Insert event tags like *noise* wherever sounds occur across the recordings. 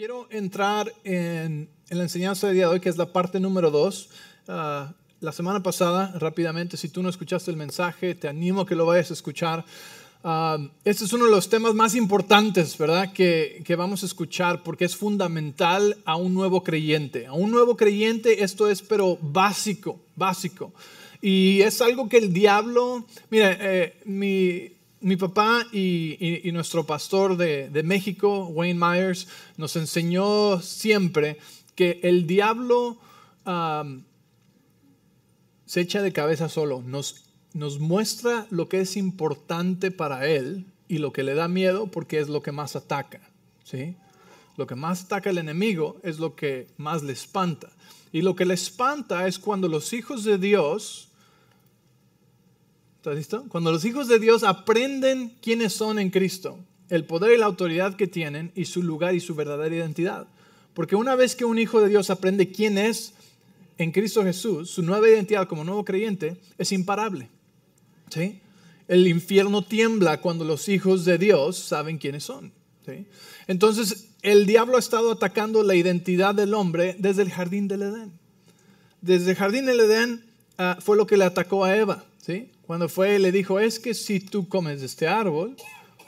Quiero entrar en, la enseñanza de día de hoy, que es la parte número dos. Ah, la semana pasada, rápidamente, si tú no escuchaste el mensaje, te animo a que lo vayas a escuchar. Ah, este es uno de los temas más importantes, ¿verdad? Que, que, vamos a escuchar porque es fundamental a un nuevo creyente. A un nuevo creyente esto es pero básico, básico. Y es algo que el diablo, mira, eh, mi, mi papá y, nuestro pastor de, México, Wayne Myers, nos enseñó siempre que el diablo se echa de cabeza solo, nos, muestra lo que es importante para él y lo que le da miedo porque es lo que más ataca. ¿sí? Lo que más ataca el enemigo es lo que más le espanta. Y lo que le espanta es cuando los hijos de Dios ¿Estás listo? Cuando los hijos de Dios aprenden quiénes son en Cristo, el poder y la autoridad que tienen y su lugar y su verdadera identidad. Porque una vez que un hijo de Dios aprende quién es en Cristo Jesús, su nueva identidad como nuevo creyente es imparable. ¿sí? El infierno tiembla cuando los hijos de Dios saben quiénes son. ¿sí? Entonces, el diablo ha estado atacando la identidad del hombre desde el jardín del Edén. Desde el jardín del Edén ah, fue lo que le atacó a Eva. ¿sí? Cuando fue, le dijo, es que si tú comes de este árbol,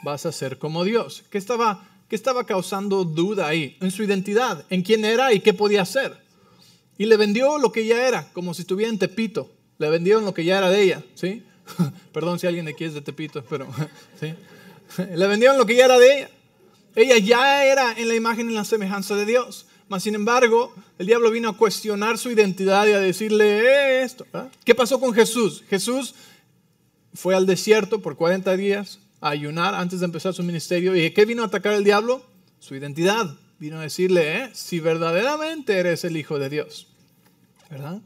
vas a ser como Dios. ¿Qué estaba, qué estaba causando duda ahí? En su identidad, en quién era y qué podía hacer. Y le vendió lo que ya era, como si estuviera en Tepito. Le vendieron lo que ya era de ella, ¿sí? *laughs* Perdón si alguien de aquí es de Tepito, pero *laughs* ¿sí? *laughs* Le vendieron lo que ya era de ella. Ella ya era en la imagen y la semejanza de Dios. Mas, sin embargo, el diablo vino a cuestionar su identidad y a decirle esto. ¿Qué pasó con Jesús? Jesús fue al desierto por 40 días a ayunar antes de empezar su ministerio. ¿Y qué vino a atacar el diablo? Su identidad. Vino a decirle, ¿eh? si verdaderamente eres el Hijo de Dios. ¿Verdad?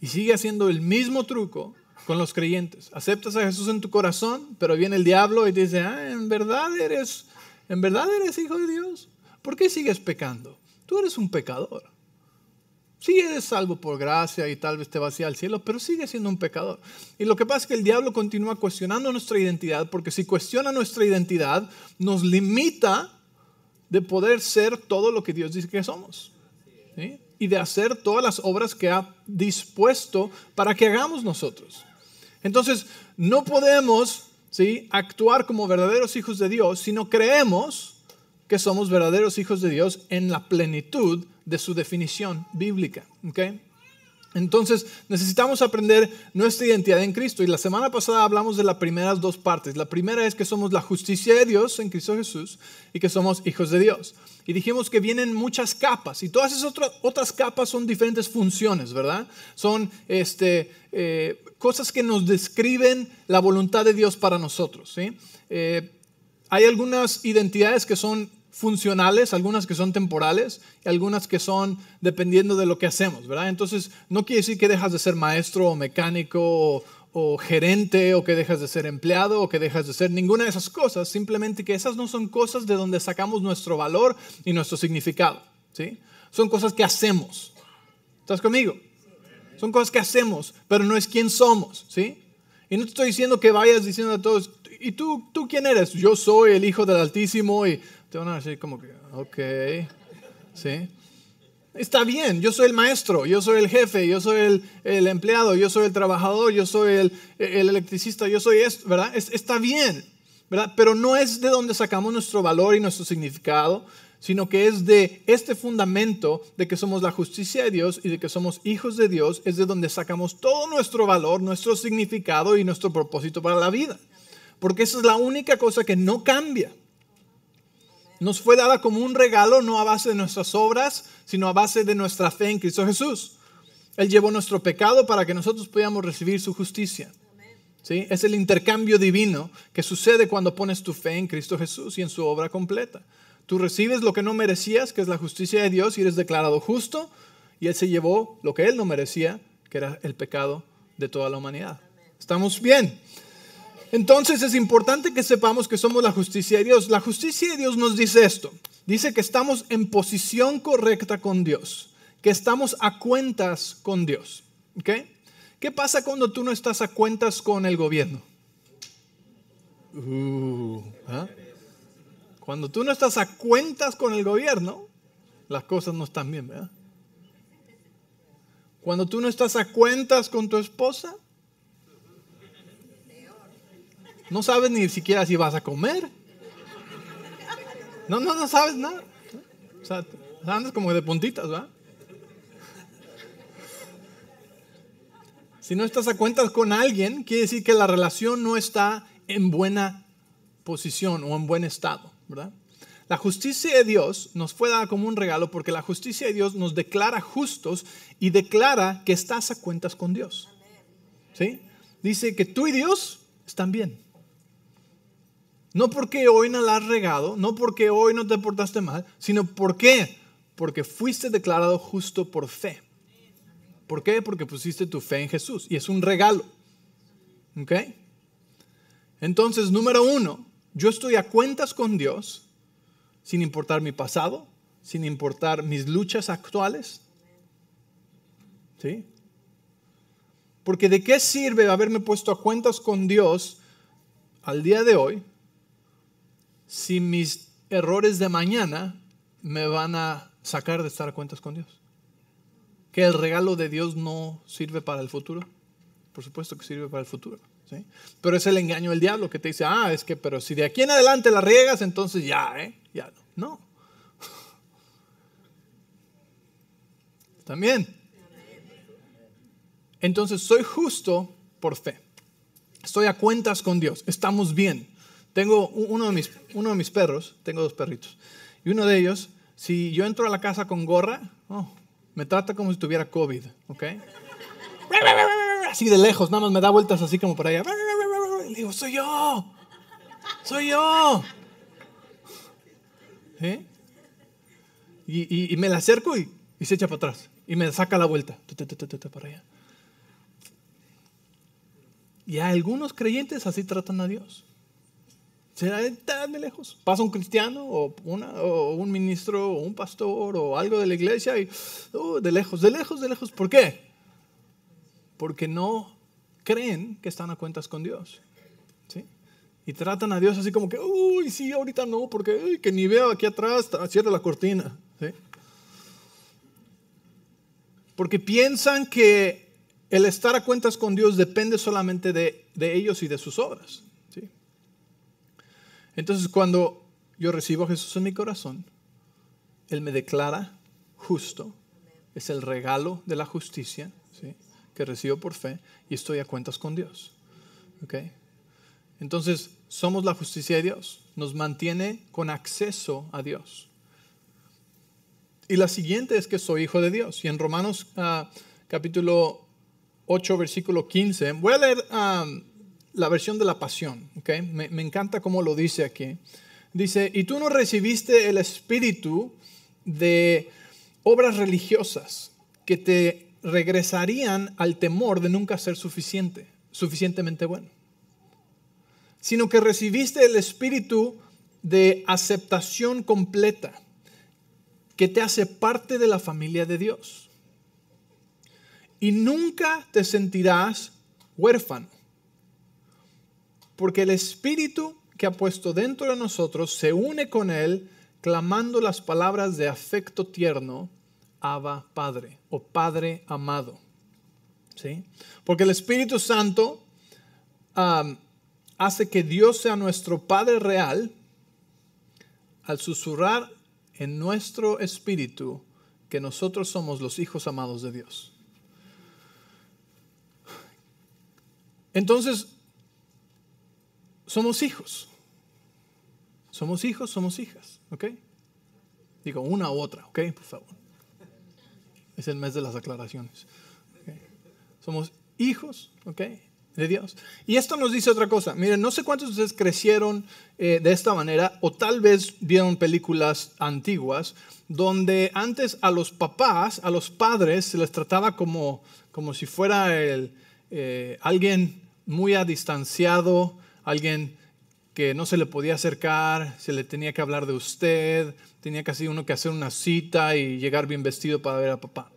Y sigue haciendo el mismo truco con los creyentes. Aceptas a Jesús en tu corazón, pero viene el diablo y dice, ah, en verdad eres, en verdad eres hijo de Dios. ¿Por qué sigues pecando? Tú eres un pecador. Sí eres salvo por gracia y tal vez te vacía al cielo, pero sigue siendo un pecador. Y lo que pasa es que el diablo continúa cuestionando nuestra identidad, porque si cuestiona nuestra identidad, nos limita de poder ser todo lo que Dios dice que somos. Y de hacer todas las obras que ha dispuesto para que hagamos nosotros. Entonces, no podemos ¿sí? actuar como verdaderos hijos de Dios si no creemos que somos verdaderos hijos de Dios en la plenitud de su definición bíblica. ¿okay? Entonces necesitamos aprender nuestra identidad en Cristo. Y la semana pasada hablamos de las primeras dos partes. La primera es que somos la justicia de Dios en Cristo Jesús y que somos hijos de Dios. Y dijimos que vienen muchas capas y todas esas otras, capas son diferentes funciones, ¿verdad? Son este, eh, cosas que nos describen la voluntad de Dios para nosotros. ¿sí? Eh, hay algunas identidades que son funcionales, algunas que son temporales y algunas que son dependiendo de lo que hacemos, ¿verdad? Entonces, no quiere decir que dejas de ser maestro o mecánico o, gerente o que dejas de ser empleado o que dejas de ser ninguna de esas cosas, simplemente que esas no son cosas de donde sacamos nuestro valor y nuestro significado, ¿sí? Son cosas que hacemos. ¿Estás conmigo? Son cosas que hacemos, pero no es quién somos, ¿sí? Y no te estoy diciendo que vayas diciendo a todos, ¿y tú, tú quién eres? Yo soy el Hijo del Altísimo y te van a decir como que, ok, ¿sí? Está bien, yo soy el maestro, yo soy el jefe, yo soy el, el empleado, yo soy el trabajador, yo soy el, el electricista, yo soy esto, ¿verdad? está bien, ¿verdad? Pero no es de donde sacamos nuestro valor y nuestro significado, sino que es de este fundamento de que somos la justicia de Dios y de que somos hijos de Dios, es de donde sacamos todo nuestro valor, nuestro significado y nuestro propósito para la vida. Porque esa es la única cosa que no cambia nos fue dada como un regalo, no a base de nuestras obras, sino a base de nuestra fe en Cristo Jesús. Él llevó nuestro pecado para que nosotros pudiéramos recibir su justicia. ¿Sí? Es el intercambio divino que sucede cuando pones tu fe en Cristo Jesús y en su obra completa. Tú recibes lo que no merecías, que es la justicia de Dios, y eres declarado justo, y Él se llevó lo que Él no merecía, que era el pecado de toda la humanidad. ¿Estamos bien? Entonces es importante que sepamos que somos la justicia de Dios. La justicia de Dios nos dice esto. Dice que estamos en posición correcta con Dios, que estamos a cuentas con Dios. ¿Qué pasa cuando tú no estás a cuentas con el gobierno? Uh, ¿ah? Cuando tú no estás a cuentas con el gobierno, las cosas no están bien, ¿verdad? Cuando tú no estás a cuentas con tu esposa, no sabes ni siquiera si vas a comer. No, no, no sabes nada. O sea, andas como de puntitas, ¿verdad? Si no estás a cuentas con alguien, quiere decir que la relación no está en buena posición o en buen estado, ¿verdad? La justicia de Dios nos fue dada como un regalo porque la justicia de Dios nos declara justos y declara que estás a cuentas con Dios. ¿Sí? Dice que tú y Dios están bien. No porque hoy no la has regado, no porque hoy no te portaste mal, sino porque porque fuiste declarado justo por fe. ¿Por qué? Porque pusiste tu fe en Jesús y es un regalo. ¿Ok? Entonces, número uno, yo estoy a cuentas con Dios sin importar mi pasado, sin importar mis luchas actuales. ¿Sí? Porque de qué sirve haberme puesto a cuentas con Dios al día de hoy si mis errores de mañana me van a sacar de estar a cuentas con Dios? ¿Que el regalo de Dios no sirve para el futuro? Por supuesto que sirve para el futuro. ¿sí? Pero es el engaño del diablo que te dice, ah, es que, pero si de aquí en adelante la riegas, entonces ya, ¿eh? Ya no. No. También. Entonces soy justo por fe. Estoy a cuentas con Dios. Estamos bien. Tengo uno de mis, uno de mis perros, tengo dos perritos, y uno de ellos, si yo entro a la casa con gorra, oh, me trata como si tuviera COVID, ¿ok? Así de lejos, nada más me da vueltas así como para allá. Le digo, soy yo, soy yo. ¿Eh? Y, me la acerco y, se echa para atrás. Y me saca la vuelta. Para allá. Y algunos creyentes así tratan a Dios. Se de lejos. Pasa un cristiano o, una, o, un ministro o un pastor o algo de la iglesia y oh, de lejos, de lejos, de lejos. ¿Por qué? Porque no creen que están a cuentas con Dios. ¿sí? Y tratan a Dios así como que, uy, sí, ahorita no, porque que ni veo aquí atrás, cierra la cortina. ¿sí? Porque piensan que el estar a cuentas con Dios depende solamente de, de ellos y de sus obras. Entonces cuando yo recibo a Jesús en mi corazón, Él me declara justo, es el regalo de la justicia que recibo por fe y estoy a cuentas con Dios. Entonces somos la justicia de Dios, nos mantiene con acceso a Dios. Y la siguiente es que soy hijo de Dios. Y en Romanos ah, capítulo 8, versículo 15, voy a leer... Ah, la versión de la pasión. Me, me, encanta cómo lo dice aquí. Dice, y tú no recibiste el espíritu de obras religiosas que te regresarían al temor de nunca ser suficiente, suficientemente bueno, sino que recibiste el espíritu de aceptación completa que te hace parte de la familia de Dios. Y nunca te sentirás huérfano porque el Espíritu que ha puesto dentro de nosotros se une con Él, clamando las palabras de afecto tierno, Abba Padre o Padre amado. ¿Sí? Porque el Espíritu Santo hace que Dios sea nuestro Padre real al susurrar en nuestro espíritu que nosotros somos los hijos amados de Dios. Entonces, somos hijos. Somos hijos, somos hijas, ¿ok? Digo, una u otra, ¿ok? Por favor. Es el mes de las aclaraciones. Somos hijos, ¿ok? De Dios. Y esto nos dice otra cosa. Miren, no sé cuántos de ustedes crecieron eh, de esta manera o tal vez vieron películas antiguas donde antes a los papás, a los padres, se les trataba como, como si fuera el, eh, alguien muy a distanciado, alguien que no se le podía acercar, se le tenía que hablar de usted, tenía casi uno que hacer una cita y llegar bien vestido para ver a papá.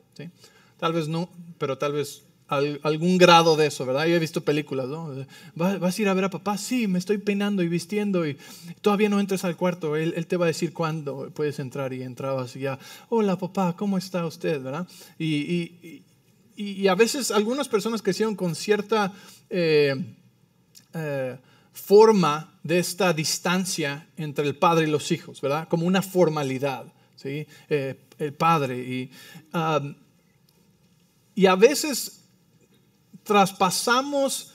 Tal vez no, pero tal vez algún grado de eso, ¿verdad? Yo he visto películas, ¿no? ¿Vas, a ir a ver a papá? Sí, me estoy peinando y vistiendo y todavía no entres al cuarto. Él, te va a decir cuándo puedes entrar y entrabas y ya, hola papá, ¿cómo está usted? ¿verdad? Y, a veces algunas personas crecieron con cierta eh, eh, forma de esta distancia entre el padre y los hijos, ¿verdad? Como una formalidad, ¿sí? Eh, el padre y... Um, y a veces traspasamos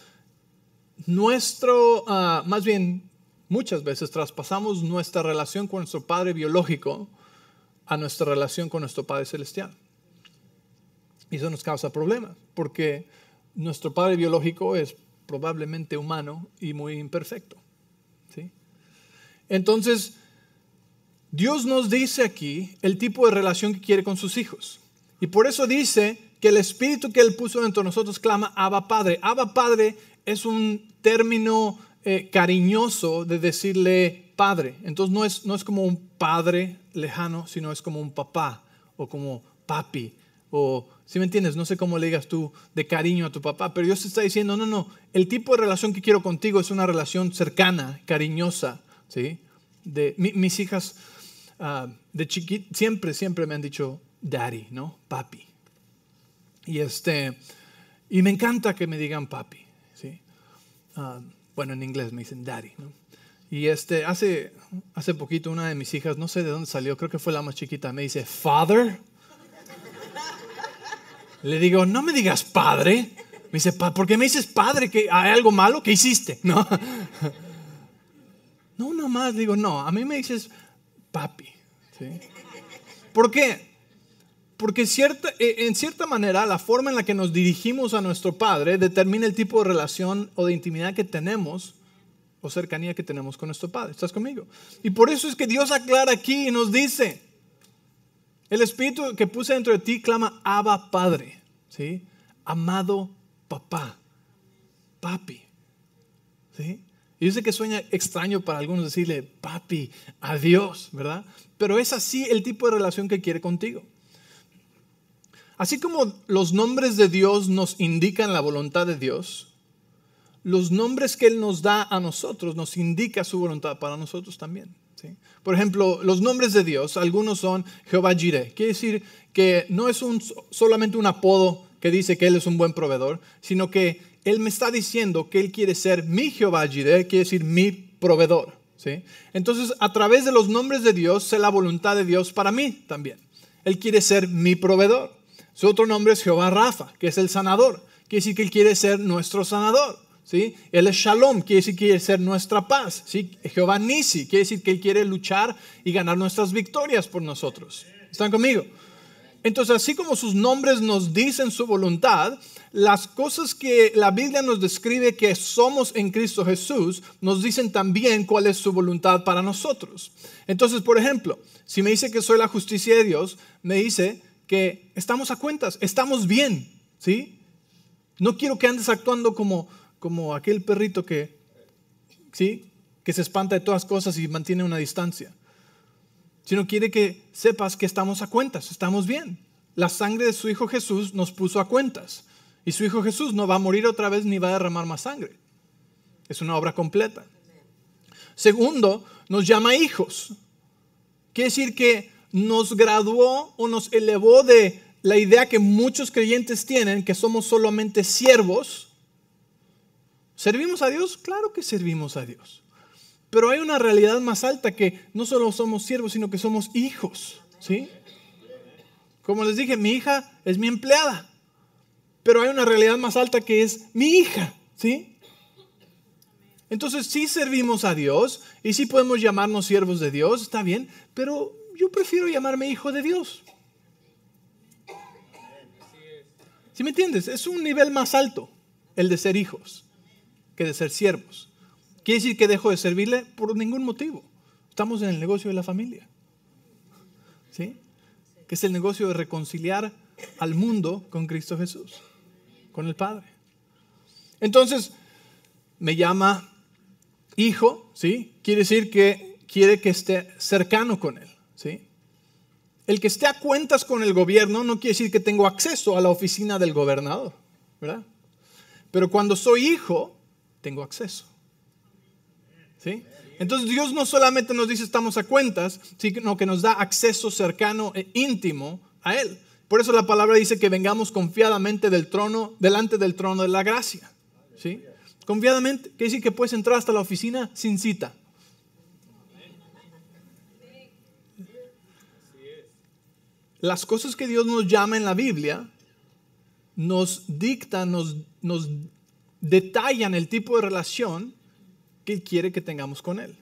nuestro, ah, más bien muchas veces traspasamos nuestra relación con nuestro Padre biológico a nuestra relación con nuestro Padre celestial. Y eso nos causa problemas, porque nuestro Padre biológico es probablemente humano y muy imperfecto. ¿sí? Entonces, Dios nos dice aquí el tipo de relación que quiere con sus hijos. Y por eso dice que el Espíritu que Él puso dentro de nosotros clama Abba Padre. Abba Padre es un término eh, cariñoso de decirle Padre. Entonces no es, no es como un padre lejano, sino es como un papá o como papi. O, si me entiendes, no sé cómo le digas tú de cariño a tu papá, pero Dios te está diciendo, no, no, el tipo de relación que quiero contigo es una relación cercana, cariñosa. ¿sí? De, mis hijas ah, de chiquit siempre, siempre me han dicho daddy, ¿no? Papi. Y, este, y me encanta que me digan papi. ¿sí? Ah, bueno, en inglés me dicen daddy. ¿no? Y este, hace, hace poquito una de mis hijas, no sé de dónde salió, creo que fue la más chiquita, me dice, father. Le digo, no me digas padre. Me dice, ¿por qué me dices padre? ¿Que ¿Hay algo malo? que hiciste? *laughs* No, no, nada más. Digo, no, a mí me dices papi. ¿sí? ¿Por qué? Porque e, en cierta manera la forma en la que nos dirigimos a nuestro Padre determina el tipo de relación o de intimidad que tenemos o cercanía que tenemos con nuestro Padre. ¿Estás conmigo? Y por eso es que Dios aclara aquí y nos dice, el Espíritu que puse dentro de ti clama Abba Padre, ¿sí? Amado papá, papi, ¿sí? Y yo sé que suena extraño para algunos decirle papi a Dios, ¿verdad? Pero es así el tipo de relación que quiere contigo. Así como los nombres de Dios nos indican la voluntad de Dios, los nombres que Él nos da a nosotros nos indica su voluntad para nosotros también. Por ejemplo, los nombres de Dios, algunos son Jehová Jireh. Quiere decir que no es un, solamente un apodo que dice que Él es un buen proveedor, sino que Él me está diciendo que Él quiere ser mi Jehová Jireh, quiere decir mi proveedor. Entonces, a través de los nombres de Dios, sé la voluntad de Dios para mí también. Él quiere ser mi proveedor. Su otro nombre es Jehová Rafa, que es el sanador. Quiere decir que Él quiere ser nuestro sanador. ¿Sí? Él es Shalom, quiere decir que quiere ser nuestra paz. ¿sí? Jehová Nisi, quiere decir que Él quiere luchar y ganar nuestras victorias por nosotros. ¿Están conmigo? Entonces, así como sus nombres nos dicen su voluntad, las cosas que la Biblia nos describe que somos en Cristo Jesús, nos dicen también cuál es su voluntad para nosotros. Entonces, por ejemplo, si me dice que soy la justicia de Dios, me dice que estamos a cuentas, estamos bien, ¿sí? No quiero que andes actuando como, como aquel perrito que, ¿sí? Que se espanta de todas cosas y mantiene una distancia. Sino quiere que sepas que estamos a cuentas, estamos bien. La sangre de su Hijo Jesús nos puso a cuentas. Y su Hijo Jesús no va a morir otra vez ni va a derramar más sangre. Es una obra completa. Segundo, nos llama hijos. Quiere decir que nos graduó o nos elevó de la idea que muchos creyentes tienen, que somos solamente siervos. ¿Servimos a Dios? Claro que servimos a Dios. Pero hay una realidad más alta que no solo somos siervos, sino que somos hijos. ¿Sí? Como les dije, mi hija es mi empleada. Pero hay una realidad más alta que es mi hija. ¿Sí? Entonces sí servimos a Dios y sí podemos llamarnos siervos de Dios, está bien, pero yo prefiero llamarme hijo de Dios. ¿Sí me entiendes? Es un nivel más alto el de ser hijos que de ser siervos. Quiere decir que dejo de servirle por ningún motivo. Estamos en el negocio de la familia. ¿Sí? Que es el negocio de reconciliar al mundo con Cristo Jesús, con el Padre. Entonces, me llama hijo, ¿sí? Quiere decir que quiere que esté cercano con él. ¿sí? El que esté a cuentas con el gobierno no quiere decir que tengo acceso a la oficina del gobernador. ¿verdad? Pero cuando soy hijo, tengo acceso. ¿Sí? Entonces Dios no solamente nos dice estamos a cuentas, sino que nos da acceso cercano e íntimo a Él. Por eso la palabra dice que vengamos confiadamente del trono, delante del trono de la gracia. ¿Sí? Confiadamente, quiere decir que puedes entrar hasta la oficina sin cita. Las cosas que Dios nos llama en la Biblia nos dictan, nos, nos detallan el tipo de relación que quiere que tengamos con Él.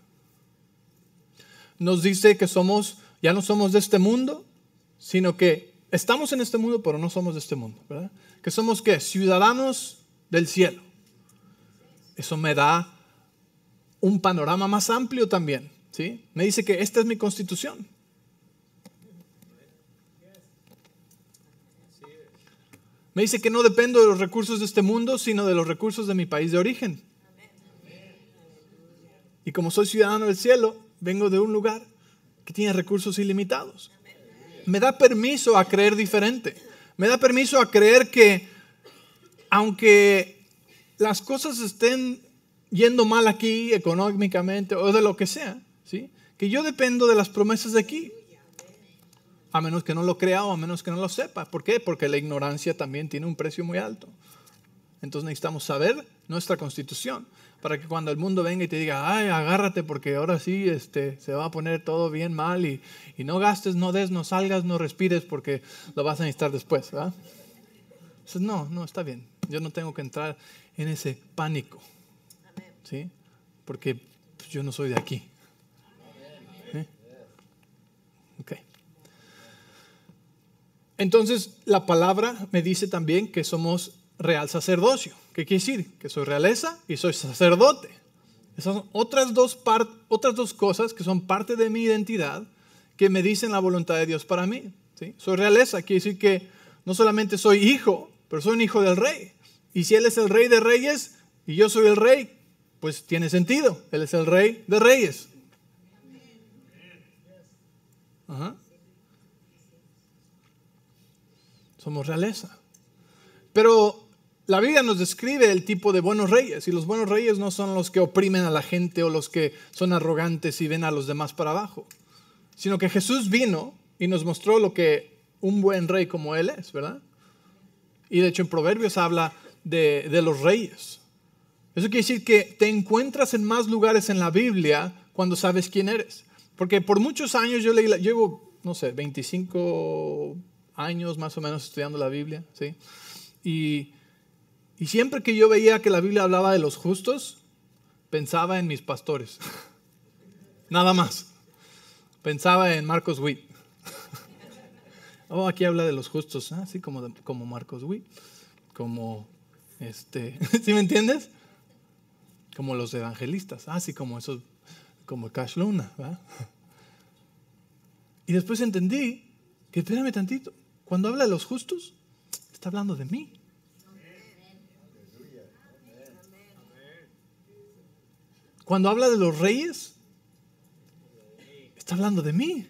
Nos dice que somos, ya no somos de este mundo, sino que estamos en este mundo, pero no somos de este mundo, ¿verdad? Que somos qué? Ciudadanos del cielo. Eso me da un panorama más amplio también, ¿sí? Me dice que esta es mi constitución. Me dice que no dependo de los recursos de este mundo, sino de los recursos de mi país de origen. Y como soy ciudadano del cielo, vengo de un lugar que tiene recursos ilimitados. Me da permiso a creer diferente. Me da permiso a creer que aunque las cosas estén yendo mal aquí económicamente o de lo que sea, ¿sí? que yo dependo de las promesas de aquí a menos que no lo crea o a menos que no lo sepa. ¿Por qué? Porque la ignorancia también tiene un precio muy alto. Entonces necesitamos saber nuestra constitución para que cuando el mundo venga y te diga, ay, agárrate porque ahora sí este, se va a poner todo bien mal y, y no gastes, no des, no salgas, no respires porque lo vas a necesitar después. ¿verdad? No, no, está bien. Yo no tengo que entrar en ese pánico. ¿Sí? Porque pues, yo no soy de aquí. ¿Eh? Okay. Entonces, la palabra me dice también que somos real sacerdocio. ¿Qué quiere decir? Que soy realeza y soy sacerdote. Esas son otras dos, cosas que son parte de mi identidad que me dicen la voluntad de Dios para mí. ¿sí? Soy realeza, quiere decir que no solamente soy hijo, pero soy un hijo del rey. Y si Él es el rey de reyes y yo soy el rey, pues tiene sentido. Él es el rey de reyes. Ajá. Somos realeza. Pero la Biblia nos describe el tipo de buenos reyes y los buenos reyes no son los que oprimen a la gente o los que son arrogantes y ven a los demás para abajo, sino que Jesús vino y nos mostró lo que un buen rey como Él es, ¿verdad? Y de hecho en Proverbios habla de, de los reyes. Eso quiere decir que te encuentras en más lugares en la Biblia cuando sabes quién eres. Porque por muchos años yo leí, llevo, no sé, 25 años más o menos estudiando la Biblia, ¿sí? Y, y siempre que yo veía que la Biblia hablaba de los justos, pensaba en mis pastores. *laughs* Nada más. Pensaba en Marcos Witt. *laughs* oh, aquí habla de los justos, así como, como Marcos Witt, como este, *laughs* ¿sí me entiendes? Como los evangelistas, así como esos, como Cash Luna, ¿verdad? Y después entendí que espérame tantito, cuando habla de los justos, está hablando de mí. Cuando habla de los reyes, está hablando de mí.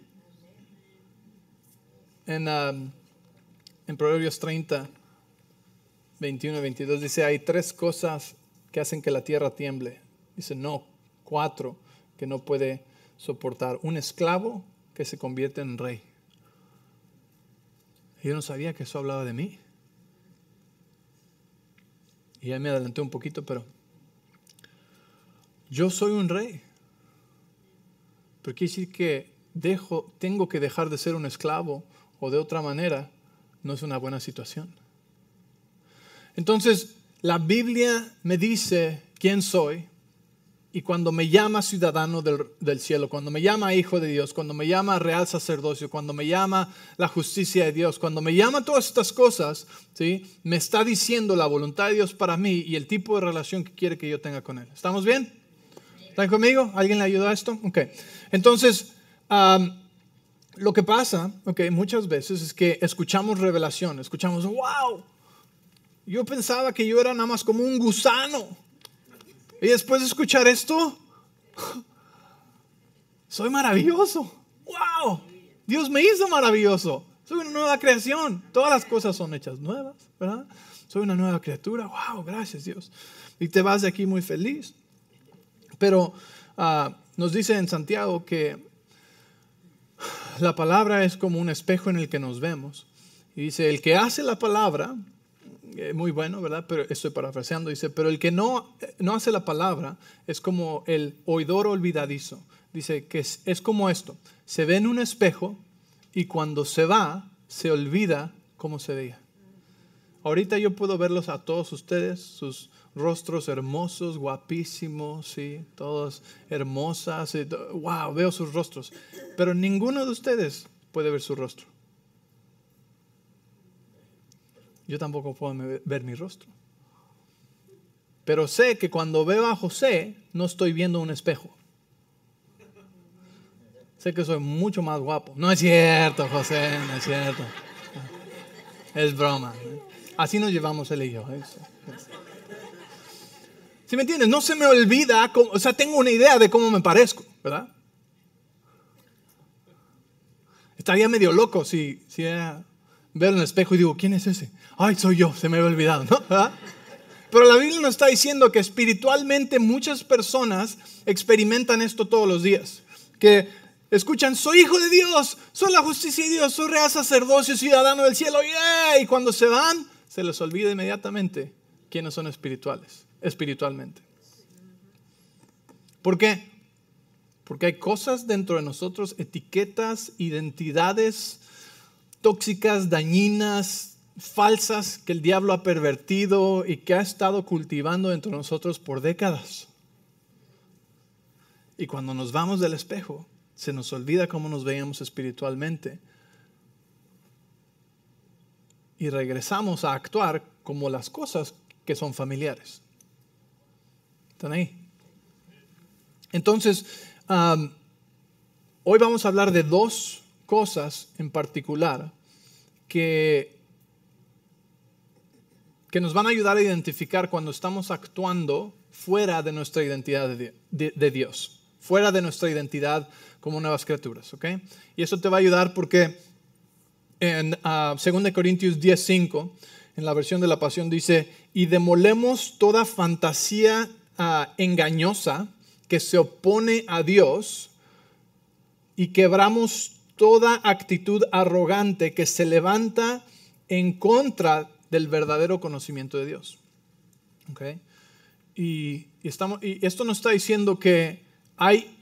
En, um, en Proverbios 30, 21 y 22 dice, hay tres cosas que hacen que la tierra tiemble. Dice, no, cuatro que no puede soportar. Un esclavo que se convierte en rey. Yo no sabía que eso hablaba de mí. Y ya me adelanté un poquito, pero yo soy un rey. Pero quiere decir que dejo, tengo que dejar de ser un esclavo o de otra manera no es una buena situación. Entonces, la Biblia me dice quién soy, y cuando me llama ciudadano del, cielo, cuando me llama hijo de Dios, cuando me llama real sacerdocio, cuando me llama la justicia de Dios, cuando me llama todas estas cosas, ¿sí? me está diciendo la voluntad de Dios para mí y el tipo de relación que quiere que yo tenga con Él. ¿Estamos bien? ¿Están conmigo? ¿Alguien le ayuda a esto? Ok. Entonces, lo que pasa, ok, muchas veces es que escuchamos revelación, escuchamos, wow, yo pensaba que yo era nada más como un gusano y después de escuchar esto, *laughs* soy maravilloso. ¡Wow! Dios me hizo maravilloso. Soy una nueva creación. Todas las cosas son hechas nuevas, ¿verdad? Soy una nueva criatura. Wow, gracias Dios. Y te vas de aquí muy feliz. Pero ah, nos dice en Santiago que la palabra es como un espejo en el que nos vemos. Y dice, el que hace la palabra, muy bueno, ¿verdad? Pero estoy parafraseando, dice, pero el que no, no hace la palabra es como el oidor olvidadizo. Dice que es, es como esto, se ve en un espejo y cuando se va, se olvida cómo se veía. Ahorita yo puedo verlos a todos ustedes, sus rostros hermosos, guapísimos, sí, todos hermosas, wow, veo sus rostros, pero ninguno de ustedes puede ver su rostro. Yo tampoco puedo ver mi rostro. Pero sé que cuando veo a José, no estoy viendo un espejo. Sé que soy mucho más guapo. No es cierto, José, no es cierto. Es broma. Así nos llevamos él y yo. ¿Sí me entiendes? No se me olvida, o sea, tengo una idea de cómo me parezco, ¿verdad? Estaría medio loco si, si veo en el espejo y digo, ¿quién es ese? Ay, soy yo, se me había olvidado, ¿no? *laughs* Pero la Biblia nos está diciendo que espiritualmente muchas personas experimentan esto todos los días. Que escuchan, soy hijo de Dios, soy la justicia de Dios, soy real sacerdocio, ciudadano del cielo, y cuando se van, se les olvida inmediatamente quiénes son espirituales espiritualmente. ¿Por qué? Porque hay cosas dentro de nosotros, etiquetas, identidades tóxicas, dañinas, falsas que el diablo ha pervertido y que ha estado cultivando dentro de nosotros por décadas. Y cuando nos vamos del espejo, se nos olvida cómo nos veíamos espiritualmente y regresamos a actuar como las cosas que son familiares. ¿Están ahí? Entonces, hoy vamos a hablar de dos cosas en particular que, que nos van a ayudar a identificar cuando estamos actuando fuera de nuestra identidad de, Dios, fuera de nuestra identidad como nuevas criaturas. ¿ok? Y eso te va a ayudar porque en 2 ah, Corintios 10:5, en la versión de la Pasión, dice, y demolemos toda fantasía Ah, engañosa que se opone a Dios y quebramos toda actitud arrogante que se levanta en contra del verdadero conocimiento de Dios. Y, estamos, y esto nos está diciendo que hay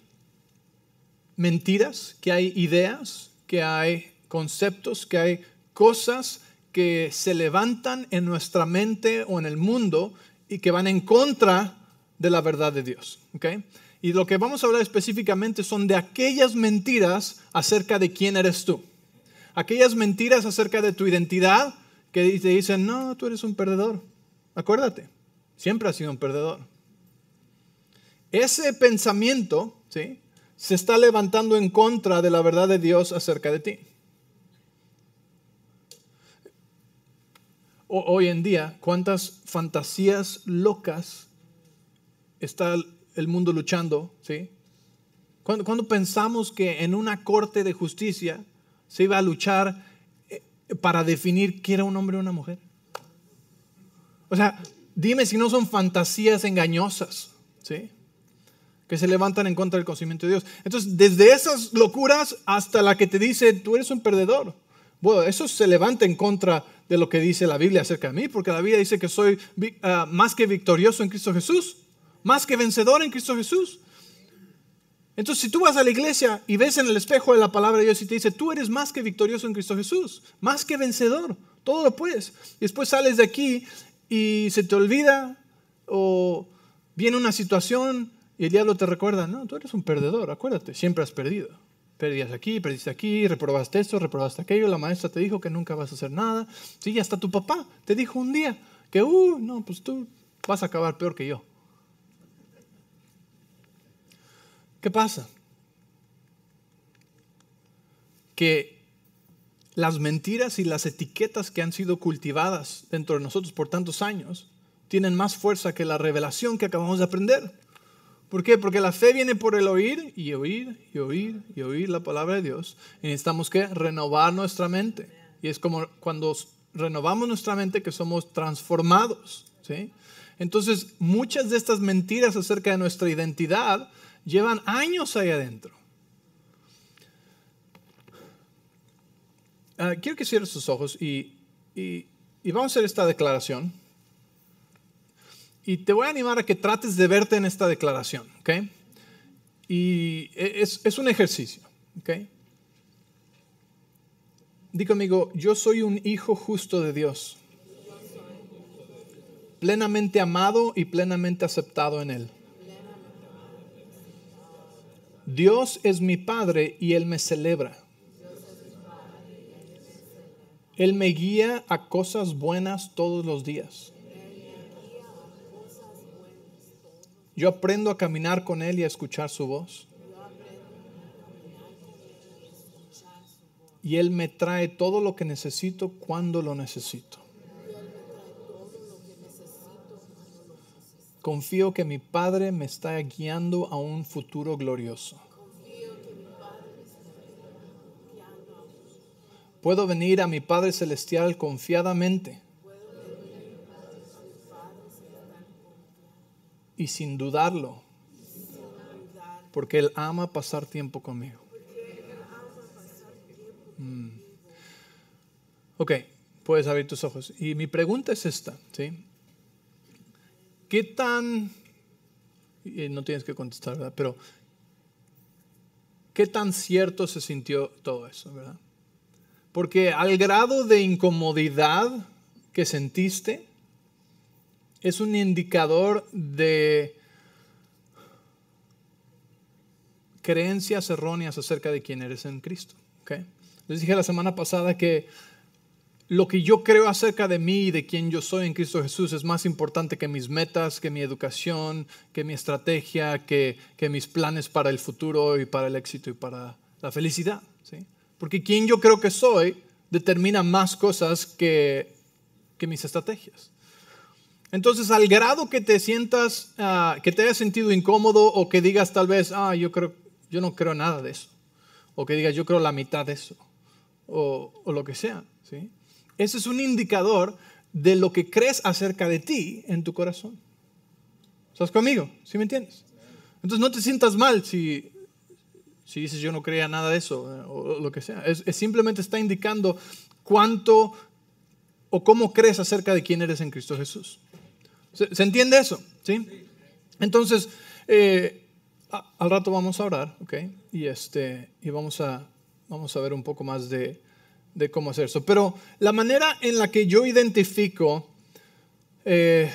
mentiras, que hay ideas, que hay conceptos, que hay cosas que se levantan en nuestra mente o en el mundo y que van en contra de la verdad de Dios. ¿okay? Y lo que vamos a hablar específicamente son de aquellas mentiras acerca de quién eres tú. Aquellas mentiras acerca de tu identidad que te dicen, no, tú eres un perdedor. Acuérdate, siempre has sido un perdedor. Ese pensamiento ¿sí? se está levantando en contra de la verdad de Dios acerca de ti. Hoy en día, ¿cuántas fantasías locas está el mundo luchando, ¿sí? Cuando, pensamos que en una corte de justicia se iba a luchar eh, para definir quién era un hombre o una mujer. O sea, dime si no son fantasías engañosas, ¿sí? Que se levantan en contra del conocimiento de Dios. Entonces, desde esas locuras hasta la que te dice, tú eres un perdedor. Bueno, eso se levanta en contra de lo que dice la Biblia acerca de mí, porque la Biblia dice que soy ah, más que victorioso en Cristo Jesús más que vencedor en Cristo Jesús. Entonces, si tú vas a la iglesia y ves en el espejo de la palabra de Dios y te dice, tú eres más que victorioso en Cristo Jesús, más que vencedor, todo lo puedes. Y después sales de aquí y se te olvida o viene una situación y el diablo te recuerda, no, tú eres un perdedor, acuérdate, siempre has perdido. Perdías aquí, perdiste aquí, reprobaste esto, reprobaste aquello, la maestra te dijo que nunca vas a hacer nada. Sí, hasta tu papá te dijo un día que, uh, no, pues tú vas a acabar peor que yo. ¿Qué pasa? Que las mentiras y las etiquetas que han sido cultivadas dentro de nosotros por tantos años tienen más fuerza que la revelación que acabamos de aprender. ¿Por qué? Porque la fe viene por el oír y oír y oír y oír la palabra de Dios. Y necesitamos que renovar nuestra mente. Y es como cuando renovamos nuestra mente que somos transformados. ¿sí? Entonces, muchas de estas mentiras acerca de nuestra identidad llevan años ahí adentro. Ah, quiero que cierres tus ojos y, y, vamos a hacer esta declaración. Y te voy a animar a que trates de verte en esta declaración, ¿ok? Y es, es un ejercicio, ¿ok? Conmigo, yo soy un hijo justo de Dios, plenamente amado y plenamente aceptado en Él. Dios es mi Padre y Él me celebra. Él me guía a cosas buenas todos los días. Yo aprendo a caminar con Él y a escuchar su voz. Y Él me trae todo lo que necesito cuando lo necesito. Confío que mi Padre me está guiando a un futuro glorioso. Puedo venir a mi Padre Celestial confiadamente y sin dudarlo, porque Él ama pasar tiempo conmigo. Mm. Ok, puedes abrir tus ojos. Y mi pregunta es esta, ¿sí? ¿Qué tan, no tienes que contestar, ¿verdad? Pero, ¿qué tan cierto se sintió todo eso, verdad? Porque al grado de incomodidad que sentiste, es un indicador de creencias erróneas acerca de quién eres en Cristo. Les dije la semana pasada que lo que yo creo acerca de mí y de quién yo soy en Cristo Jesús es más importante que mis metas, que mi educación, que mi estrategia, que, que mis planes para el futuro y para el éxito y para la felicidad. ¿sí? Porque quien yo creo que soy determina más cosas que, mis estrategias. Entonces, al grado que te sientas, ah, que te hayas sentido incómodo o que digas tal vez, ah, yo, creo, yo no creo nada de eso, o que digas, yo creo la mitad de eso, o, lo que sea, ¿sí? Ese es un indicador de lo que crees acerca de ti en tu corazón. ¿Estás conmigo? ¿Sí me entiendes? Entonces no te sientas mal si si dices yo no creía nada de eso eh, o lo que sea. Es, simplemente está indicando cuánto o cómo crees acerca de quién eres en Cristo Jesús. ¿Se, entiende eso? ¿Sí? Entonces, eh, al rato vamos a orar, ¿ok? Y, este, y vamos, a, vamos a ver un poco más de, de cómo hacer eso. Pero la manera en la que yo identifico eh,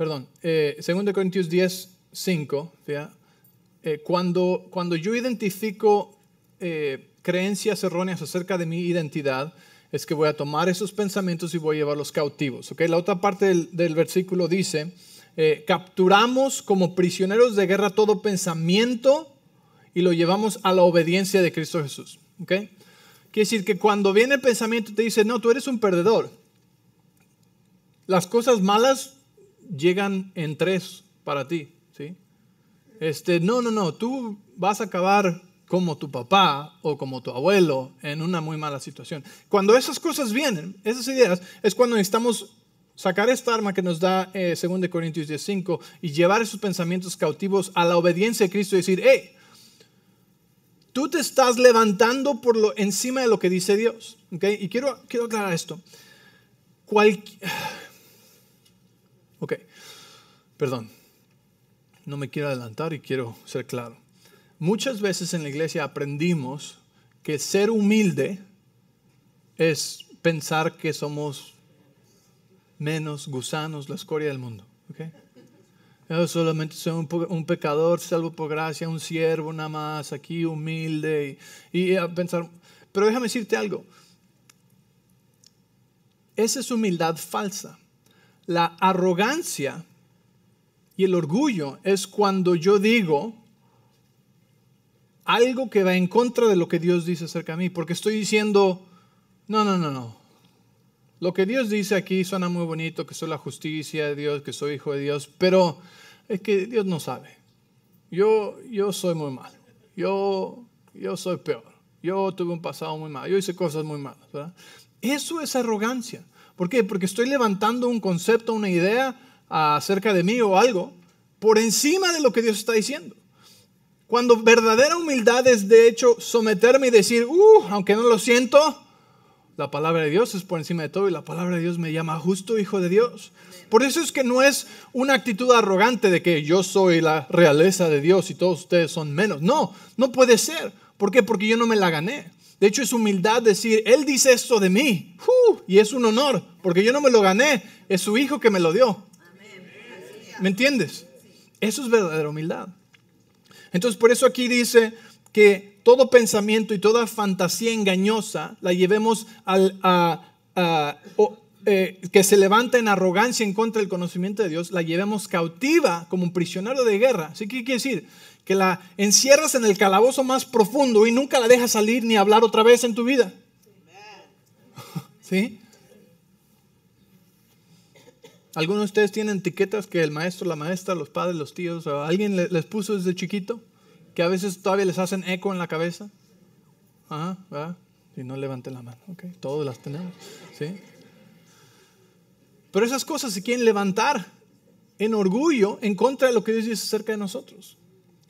perdón, eh, 2 Corintios 10, 5, eh, cuando, cuando yo identifico eh, creencias erróneas acerca de mi identidad, es que voy a tomar esos pensamientos y voy a llevarlos cautivos. ¿okay? La otra parte del, versículo dice, eh, capturamos como prisioneros de guerra todo pensamiento y lo llevamos a la obediencia de Cristo Jesús. ¿okay? Quiere decir que cuando viene el pensamiento te dice, no, tú eres un perdedor. Las cosas malas llegan en tres para ti, ¿sí? Este, no, no, no, tú vas a acabar como tu papá o como tu abuelo en una muy mala situación. Cuando esas cosas vienen, esas ideas, es cuando necesitamos sacar esta arma que nos da eh, 2 Corintios 10.5 y llevar esos pensamientos cautivos a la obediencia de Cristo y decir, hey, tú te estás levantando por lo, encima de lo que dice Dios. Y quiero, quiero aclarar esto. Cualquier *sighs* Ok, perdón, no me quiero adelantar y quiero ser claro. Muchas veces en la iglesia aprendimos que ser humilde es pensar que somos menos gusanos, la escoria del mundo. ¿okay? Yo solamente soy un, pecador salvo por gracia, un siervo nada más, aquí humilde. Y, y a pensar, pero déjame decirte algo. Esa es humildad falsa. La arrogancia y el orgullo es cuando yo digo algo que va en contra de lo que Dios dice acerca de mí, porque estoy diciendo, no, no, no, no, lo que Dios dice aquí suena muy bonito, que soy la justicia de Dios, que soy hijo de Dios, pero es que Dios no sabe. Yo, yo soy muy mal. Yo, yo soy peor. Yo tuve un pasado muy mal. Yo hice cosas muy malas. Eso es arrogancia. ¿Por qué? Porque estoy levantando un concepto, una idea acerca de mí o algo por encima de lo que Dios está diciendo. Cuando verdadera humildad es de hecho someterme y decir, uh, aunque no lo siento, la palabra de Dios es por encima de todo y la palabra de Dios me llama justo hijo de Dios. Por eso es que no es una actitud arrogante de que yo soy la realeza de Dios y todos ustedes son menos. No, no puede ser. ¿Por qué? Porque yo no me la gané. De hecho es humildad decir, Él dice esto de mí. Y es un honor, porque yo no me lo gané, es su hijo que me lo dio. ¿Me entiendes? Eso es verdadera humildad. Entonces por eso aquí dice que todo pensamiento y toda fantasía engañosa la llevemos al, a, eh, que se levanta en arrogancia en contra del conocimiento de Dios, la llevemos cautiva como un prisionero de guerra. ¿Así que quiere decir? Que la encierras en el calabozo más profundo y nunca la dejas salir ni hablar otra vez en tu vida. ¿Sí? ¿Algunos de ustedes tienen etiquetas que el maestro, la maestra, los padres, los tíos, o alguien les puso desde chiquito? A veces todavía les hacen eco en la cabeza. Ajá, ¿verdad? Y no levanten la mano, ¿ok? Todos las tenemos, ¿sí? Pero esas cosas se quieren levantar en orgullo en contra de lo que Dios dice acerca de nosotros.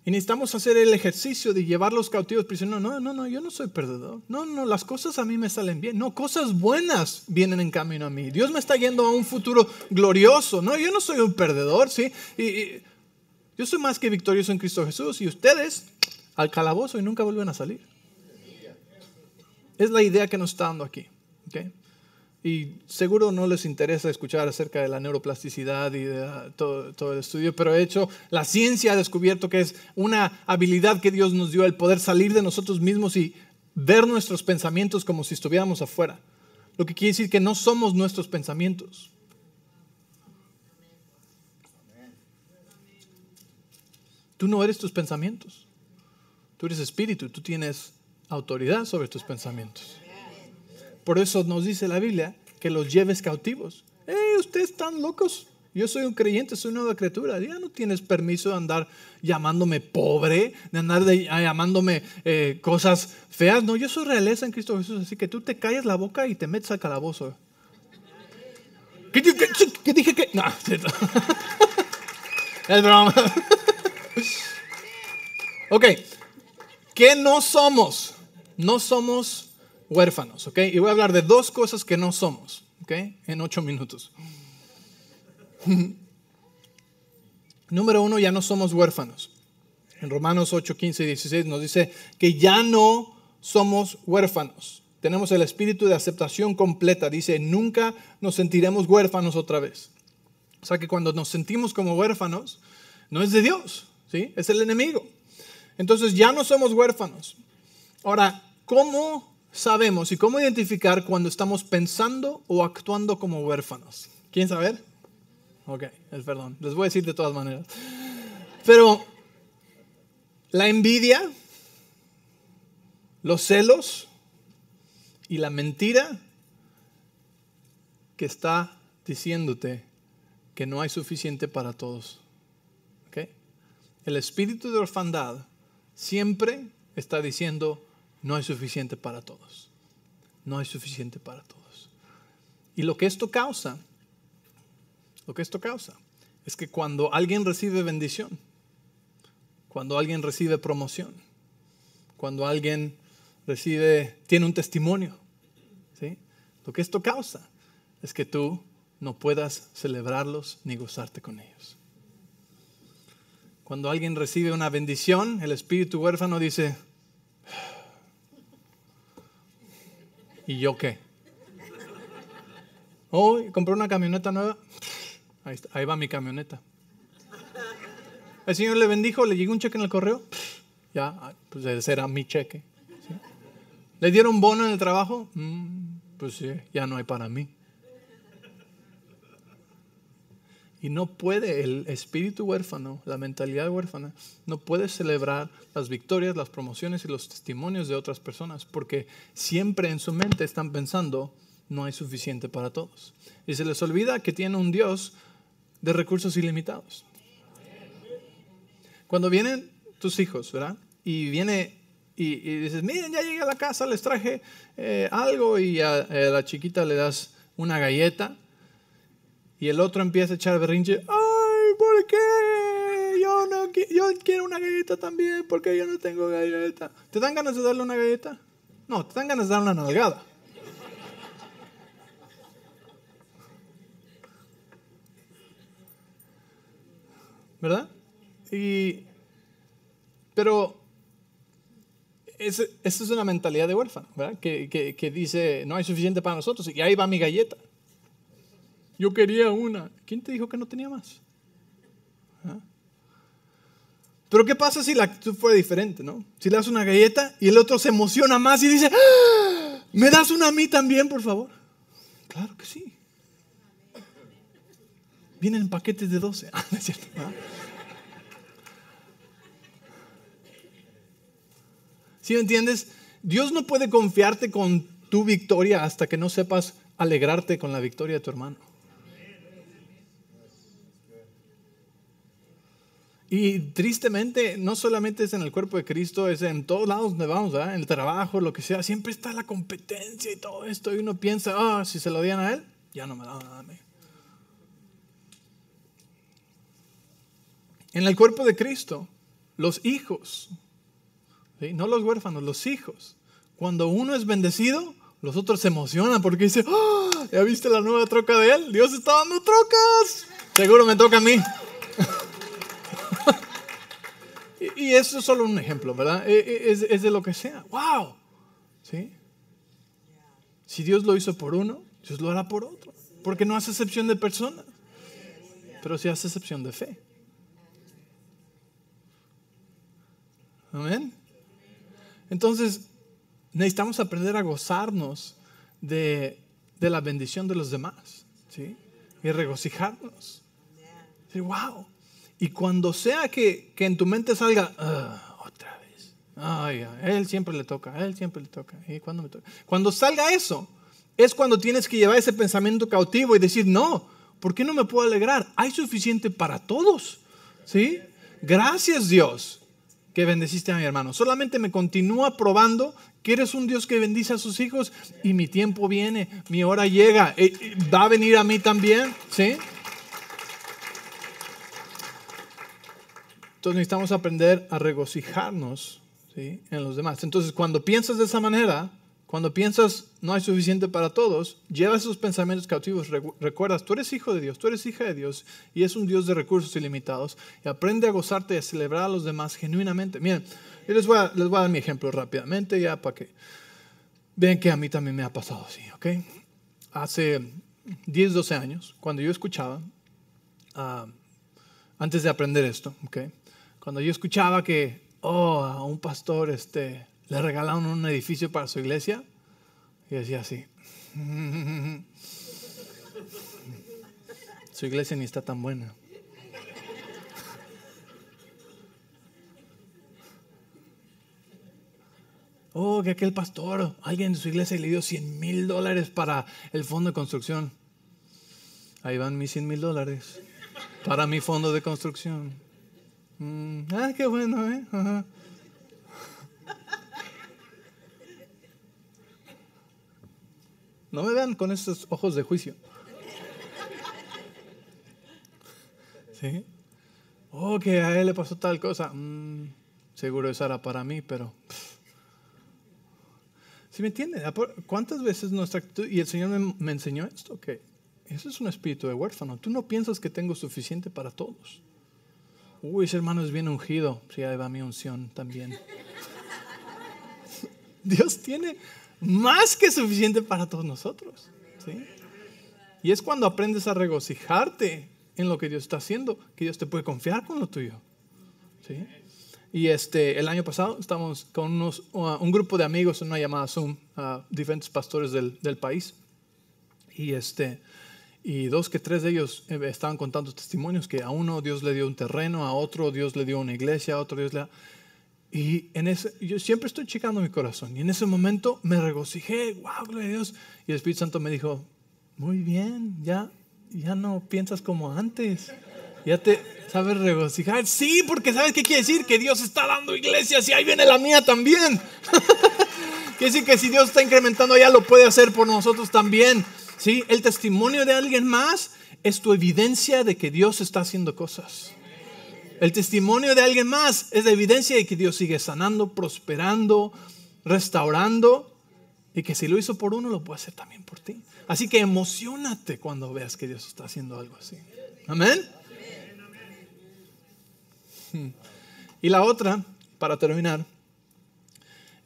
Y necesitamos hacer el ejercicio de llevar los cautivos prisioneros. No, no, no, yo no soy perdedor. No, no, las cosas a mí me salen bien. No, cosas buenas vienen en camino a mí. Dios me está yendo a un futuro glorioso. No, yo no soy un perdedor, ¿sí? Y, yo soy más que victorioso en Cristo Jesús. Y ustedes al calabozo y nunca vuelven a salir. Es la idea que nos está dando aquí. ¿okay? Y seguro no les interesa escuchar acerca de la neuroplasticidad y de ah, todo, el estudio, pero de hecho la ciencia ha descubierto que es una habilidad que Dios nos dio, el poder salir de nosotros mismos y ver nuestros pensamientos como si estuviéramos afuera. Lo que quiere decir que no somos nuestros pensamientos. Tú no eres tus pensamientos. Tú eres espíritu, tú tienes autoridad sobre tus pensamientos. Por eso nos dice la Biblia que los lleves cautivos. ¡Ey, ustedes están locos! Yo soy un creyente, soy una nueva criatura. Ya no tienes permiso de andar llamándome pobre, de andar llamándome eh, cosas feas. No, yo soy realeza en Cristo Jesús, así que tú te calles la boca y te metes al calabozo. ¿Qué, dije que? No, *laughs* es broma. Ok, ¿qué no somos? No somos huérfanos, ¿ok? Y voy a hablar de dos cosas que no somos, ¿ok? En ocho minutos. *laughs* Número uno, ya no somos huérfanos. En Romanos 8, 15 y 16 nos dice que ya no somos huérfanos. Tenemos el espíritu de aceptación completa. Dice, nunca nos sentiremos huérfanos otra vez. O sea que cuando nos sentimos como huérfanos, no es de Dios, ¿sí? Es el enemigo. Entonces ya no somos huérfanos. Ahora, ¿cómo sabemos y cómo identificar cuando estamos pensando o actuando como huérfanos? ¿Quieren saber? Ok, perdón. Les voy a decir de todas maneras. Pero la envidia, los celos y la mentira que está diciéndote que no hay suficiente para todos. El espíritu de orfandad siempre está diciendo no hay suficiente para todos. No hay suficiente para todos. Y lo que esto causa, lo que esto causa, es que cuando alguien recibe bendición, cuando alguien recibe promoción, cuando alguien recibe, tiene un testimonio, ¿sí? lo que esto causa es que tú no puedas celebrarlos ni gozarte con ellos. Cuando alguien recibe una bendición, el espíritu huérfano dice, ¿Y yo qué? Oh, compré una camioneta nueva. Ahí, va mi camioneta. El Señor le bendijo, le llegó un cheque en el correo. Ya, pues ese era mi cheque. ¿Le dieron bono en el trabajo? Mm, pues sí, ya no hay para mí. Y no puede el espíritu huérfano, la mentalidad huérfana, no puede celebrar las victorias, las promociones y los testimonios de otras personas, porque siempre en su mente están pensando, no hay suficiente para todos. Y se les olvida que tiene un Dios de recursos ilimitados. Cuando vienen tus hijos, ¿verdad? Y viene y, dices, miren, ya llegué a la casa, les traje eh, algo y a, la chiquita le das una galleta y el otro empieza a echar berrinche, ay, ¿por qué? Yo, quiero una galleta también, porque yo no tengo galleta. ¿Te dan ganas de darle una galleta? No, te dan ganas de darle una nalgada. ¿verdad? Y, pero esa es una mentalidad de huérfano, ¿verdad? Que, dice, no hay suficiente para nosotros y ahí va mi galleta. Yo quería una. ¿Quién te dijo que no tenía más? Pero ¿qué pasa si la actitud fuera diferente, no? Si le das una galleta y el otro se emociona más y dice, ¡Ah! ¿me das una a mí también, por favor? Claro que sí. Vienen paquetes de 12. *laughs* Ah, es cierto. ¿Sí me entiendes? Dios no puede confiarte con tu victoria hasta que no sepas alegrarte con la victoria de tu hermano. Y tristemente, no solamente es en el cuerpo de Cristo, es en todos lados donde vamos, en el trabajo, lo que sea, siempre está la competencia y todo esto. Y uno piensa, ah, si se lo dieran a él, ya no me da nada a mí. En el cuerpo de Cristo, los hijos, no los huérfanos, los hijos, cuando uno es bendecido, los otros se emocionan porque dicen, ¡Ah! ¿ya viste la nueva troca de él? Dios está dando trocas. Seguro me toca a mí. Y, eso es solo un ejemplo, ¿verdad? E, e, es, de lo que sea. ¡Wow! ¿Sí? Si Dios lo hizo por uno, Dios lo hará por otro. Porque no hace excepción de personas, pero sí hace excepción de fe. Amén. Entonces, necesitamos aprender a gozarnos de, la bendición de los demás. ¿sí? Y regocijarnos. ¡Wow! Y cuando sea que, en tu mente salga, otra vez. Ay, él siempre le toca, a él siempre le toca. ¿Y cuando me toca? Cuando salga eso, es cuando tienes que llevar ese pensamiento cautivo y decir, no, ¿por qué no me puedo alegrar? Hay suficiente para todos. ¿Sí? Gracias Dios que bendeciste a mi hermano. Solamente me continúa probando que eres un Dios que bendice a sus hijos y mi tiempo viene, mi hora llega, eh, eh, va a venir a mí también, ¿sí? Entonces necesitamos aprender a regocijarnos ¿sí? en los demás. Entonces cuando piensas de esa manera, cuando piensas no hay suficiente para todos, lleva esos pensamientos cautivos. Recuerdas, tú eres hijo de Dios, tú eres hija de Dios y es un Dios de recursos ilimitados. Y aprende a gozarte y a celebrar a los demás genuinamente. Miren, yo les voy a, les voy a dar mi ejemplo rápidamente ya para que vean que a mí también me ha pasado así, ¿ok? Hace 10, 12 años, cuando yo escuchaba, ah, antes de aprender esto, ¿ok? Cuando yo escuchaba que, oh, a un pastor, este le regalaron un edificio para su iglesia y decía así. *laughs* Su iglesia ni está tan buena. Oh, que aquel pastor, alguien de su iglesia le dio 100 mil dólares para el fondo de construcción. Ahí van mis 100 mil dólares para mi fondo de construcción. Mm, ah, qué bueno, ¿eh? No me vean con esos ojos de juicio. ¿Sí? Oh, que a él le pasó tal cosa. Mm, seguro eso era para mí, pero... ¿Sí me entienden? ¿Cuántas veces nuestra actitud... Y el Señor me, enseñó esto, que eso es un espíritu de huérfano. Tú no piensas que tengo suficiente para todos. Uy, ese hermano es bien ungido. Sí, ahí va mi unción también. Dios tiene más que suficiente para todos nosotros. ¿sí? Y es cuando aprendes a regocijarte en lo que Dios está haciendo, que Dios te puede confiar con lo tuyo. ¿sí? Y este, el año pasado estábamos con unos, uh, un grupo de amigos en una llamada Zoom, a diferentes pastores del, del, país. Y, este, y dos que tres de ellos eh, estaban contando testimonios que a uno Dios le dio un terreno, a otro Dios le dio una iglesia, a otro Dios le... Y en ese, yo siempre estoy checando mi corazón. Y en ese momento me regocijé, wow, gloria a Dios. Y el Espíritu Santo me dijo, muy bien, ya, ya no piensas como antes. Ya te sabes regocijar. Sí, porque ¿sabes qué quiere decir? Que Dios está dando iglesias y ahí viene la mía también. *laughs* quiere decir que si Dios está incrementando ya lo puede hacer por nosotros también. ¿Sí? El testimonio de alguien más es tu evidencia de que Dios está haciendo cosas. El testimonio de alguien más es la evidencia de que Dios sigue sanando, prosperando, restaurando y que si lo hizo por uno lo puede hacer también por ti. Así que emocionate cuando veas que Dios está haciendo algo así. Amén. Y la otra, para terminar,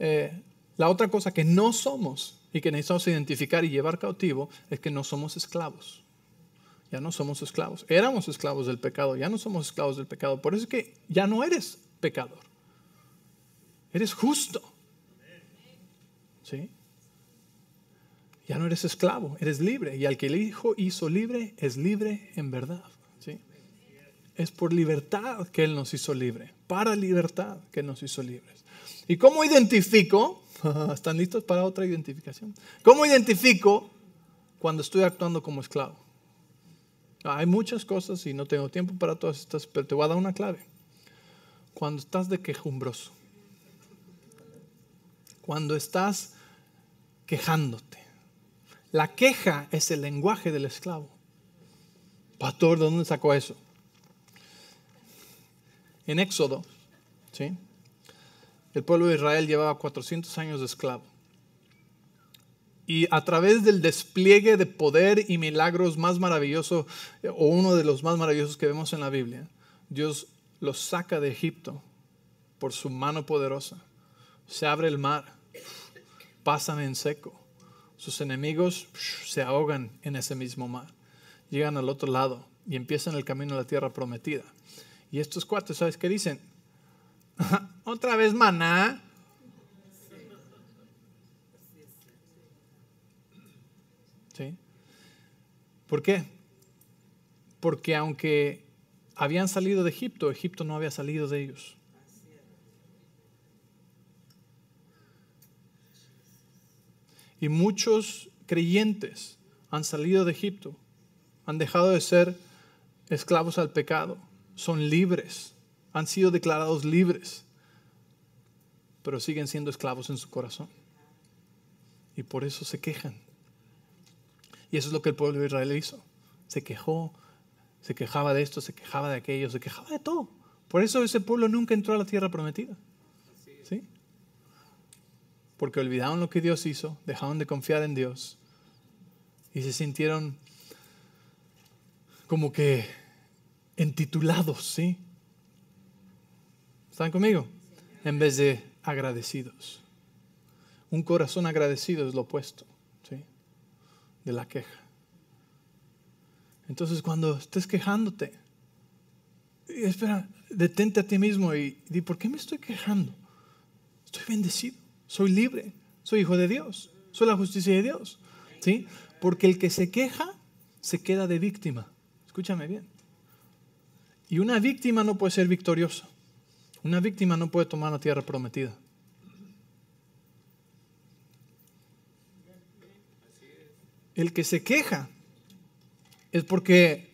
eh, la otra cosa que no somos y que necesitamos identificar y llevar cautivo es que no somos esclavos. Ya no somos esclavos. Éramos esclavos del pecado, ya no somos esclavos del pecado. Por eso es que ya no eres pecador. Eres justo. ¿Sí? Ya no eres esclavo, eres libre. Y al que el Hijo hizo libre, es libre en verdad. Es por libertad que Él nos hizo libre. Para libertad que nos hizo libres. ¿Y cómo identifico? *laughs* ¿Están listos para otra identificación? ¿Cómo identifico cuando estoy actuando como esclavo? Hay muchas cosas y no tengo tiempo para todas estas, pero te voy a dar una clave. Cuando estás de quejumbroso, cuando estás quejándote, la queja es el lenguaje del esclavo. Pastor, ¿de dónde sacó eso? En Éxodo, ¿sí? el pueblo de Israel llevaba 400 años de esclavo. Y a través del despliegue de poder y milagros más maravilloso, o uno de los más maravillosos que vemos en la Biblia, Dios los saca de Egipto por su mano poderosa. Se abre el mar, pasan en seco. Sus enemigos se ahogan en ese mismo mar. Llegan al otro lado y empiezan el camino a la tierra prometida. Y estos cuatro, ¿sabes qué dicen? *laughs* Otra vez maná. ¿Sí? ¿Por qué? Porque aunque habían salido de Egipto, Egipto no había salido de ellos. Y muchos creyentes han salido de Egipto, han dejado de ser esclavos al pecado, son libres, han sido declarados libres, pero siguen siendo esclavos en su corazón. Y por eso se quejan. Y eso es lo que el pueblo de Israel hizo. Se quejó, se quejaba de esto, se quejaba de aquello, se quejaba de todo. Por eso ese pueblo nunca entró a la tierra prometida. ¿Sí? Porque olvidaron lo que Dios hizo, dejaron de confiar en Dios y se sintieron como que entitulados, ¿sí? ¿Están conmigo? En vez de agradecidos. Un corazón agradecido es lo opuesto, ¿sí? De la queja. Entonces cuando estés quejándote, espera, detente a ti mismo y di, ¿por qué me estoy quejando? Estoy bendecido, soy libre, soy hijo de Dios, soy la justicia de Dios. ¿Sí? Porque el que se queja se queda de víctima. Escúchame bien. Y una víctima no puede ser victoriosa. Una víctima no puede tomar la tierra prometida. El que se queja es porque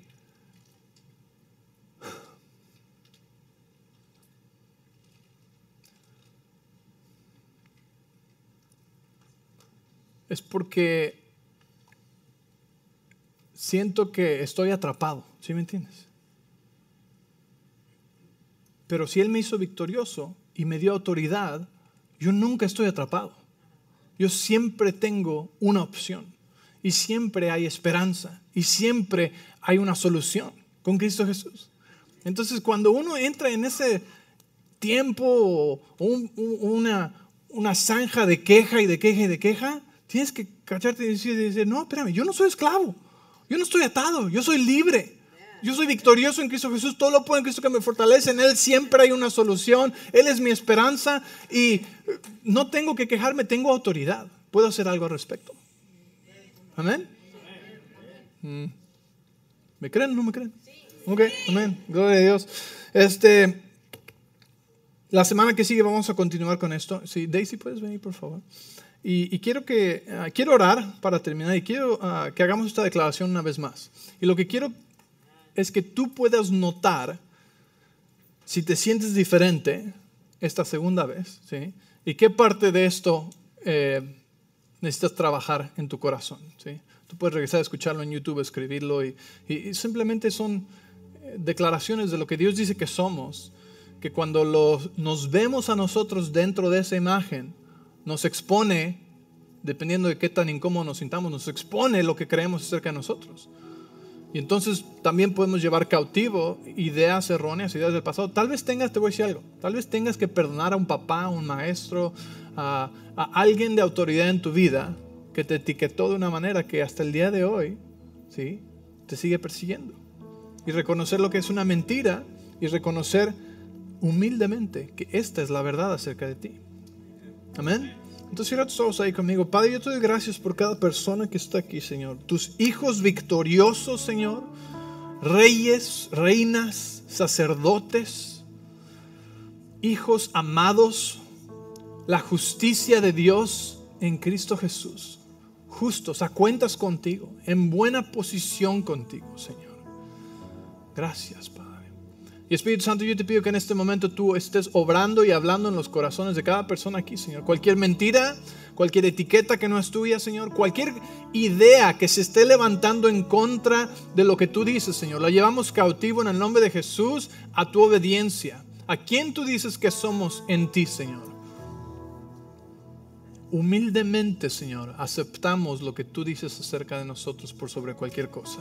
es porque siento que estoy atrapado, ¿sí me entiendes? Pero si Él me hizo victorioso y me dio autoridad, yo nunca estoy atrapado. Yo siempre tengo una opción y siempre hay esperanza y siempre hay una solución con Cristo Jesús. Entonces cuando uno entra en ese tiempo una, una zanja de queja y de queja y de queja, tienes que cacharte y decir, no, espérame, yo no soy esclavo, yo no estoy atado, yo soy libre. Yo soy victorioso en Cristo Jesús, todo lo puedo en Cristo que me fortalece, en Él siempre hay una solución, Él es mi esperanza y no tengo que quejarme, tengo autoridad, puedo hacer algo al respecto. Amén. Mm. ¿Me creen o no me creen? Ok, amén. Gloria a Dios. Este, la semana que sigue vamos a continuar con esto. Sí, Daisy, puedes venir, por favor. Y, quiero que ah, quiero orar para terminar y quiero ah, que hagamos esta declaración una vez más. Y lo que quiero es que tú puedas notar si te sientes diferente esta segunda vez, ¿sí? Y qué parte de esto eh, necesitas trabajar en tu corazón, ¿sí? Tú puedes regresar a escucharlo en YouTube, escribirlo y, simplemente son eh, declaraciones de lo que Dios dice que somos, que cuando nos vemos a nosotros dentro de esa imagen, nos expone, dependiendo de qué tan incómodo nos sintamos, nos expone lo que creemos acerca de nosotros. Y entonces también podemos llevar cautivo ideas erróneas, ideas del pasado. Tal vez tengas, te voy a decir algo, tal vez tengas que perdonar a un papá, a un maestro, a, alguien de autoridad en tu vida que te etiquetó de una manera que hasta el día de hoy ¿sí? te sigue persiguiendo. Y reconocer lo que es una mentira y reconocer humildemente que esta es la verdad acerca de ti. Amén. Entonces, cierra tus ojos ahí conmigo. Padre, yo te doy gracias por cada persona que está aquí, Señor. Tus hijos victoriosos, Señor. Reyes, reinas, sacerdotes. Hijos amados. La justicia de Dios en Cristo Jesús justos, a cuentas contigo, en buena posición contigo, Señor. Gracias, Padre. Espíritu Santo, yo te pido que en este momento tú estés obrando y hablando en los corazones de cada persona aquí, Señor. Cualquier mentira, cualquier etiqueta que no es tuya, Señor, cualquier idea que se esté levantando en contra de lo que tú dices, Señor, la llevamos cautivo en el nombre de Jesús a tu obediencia. ¿A quién tú dices que somos en ti, Señor? humildemente, Señor, aceptamos lo que tú dices acerca de nosotros por sobre cualquier cosa.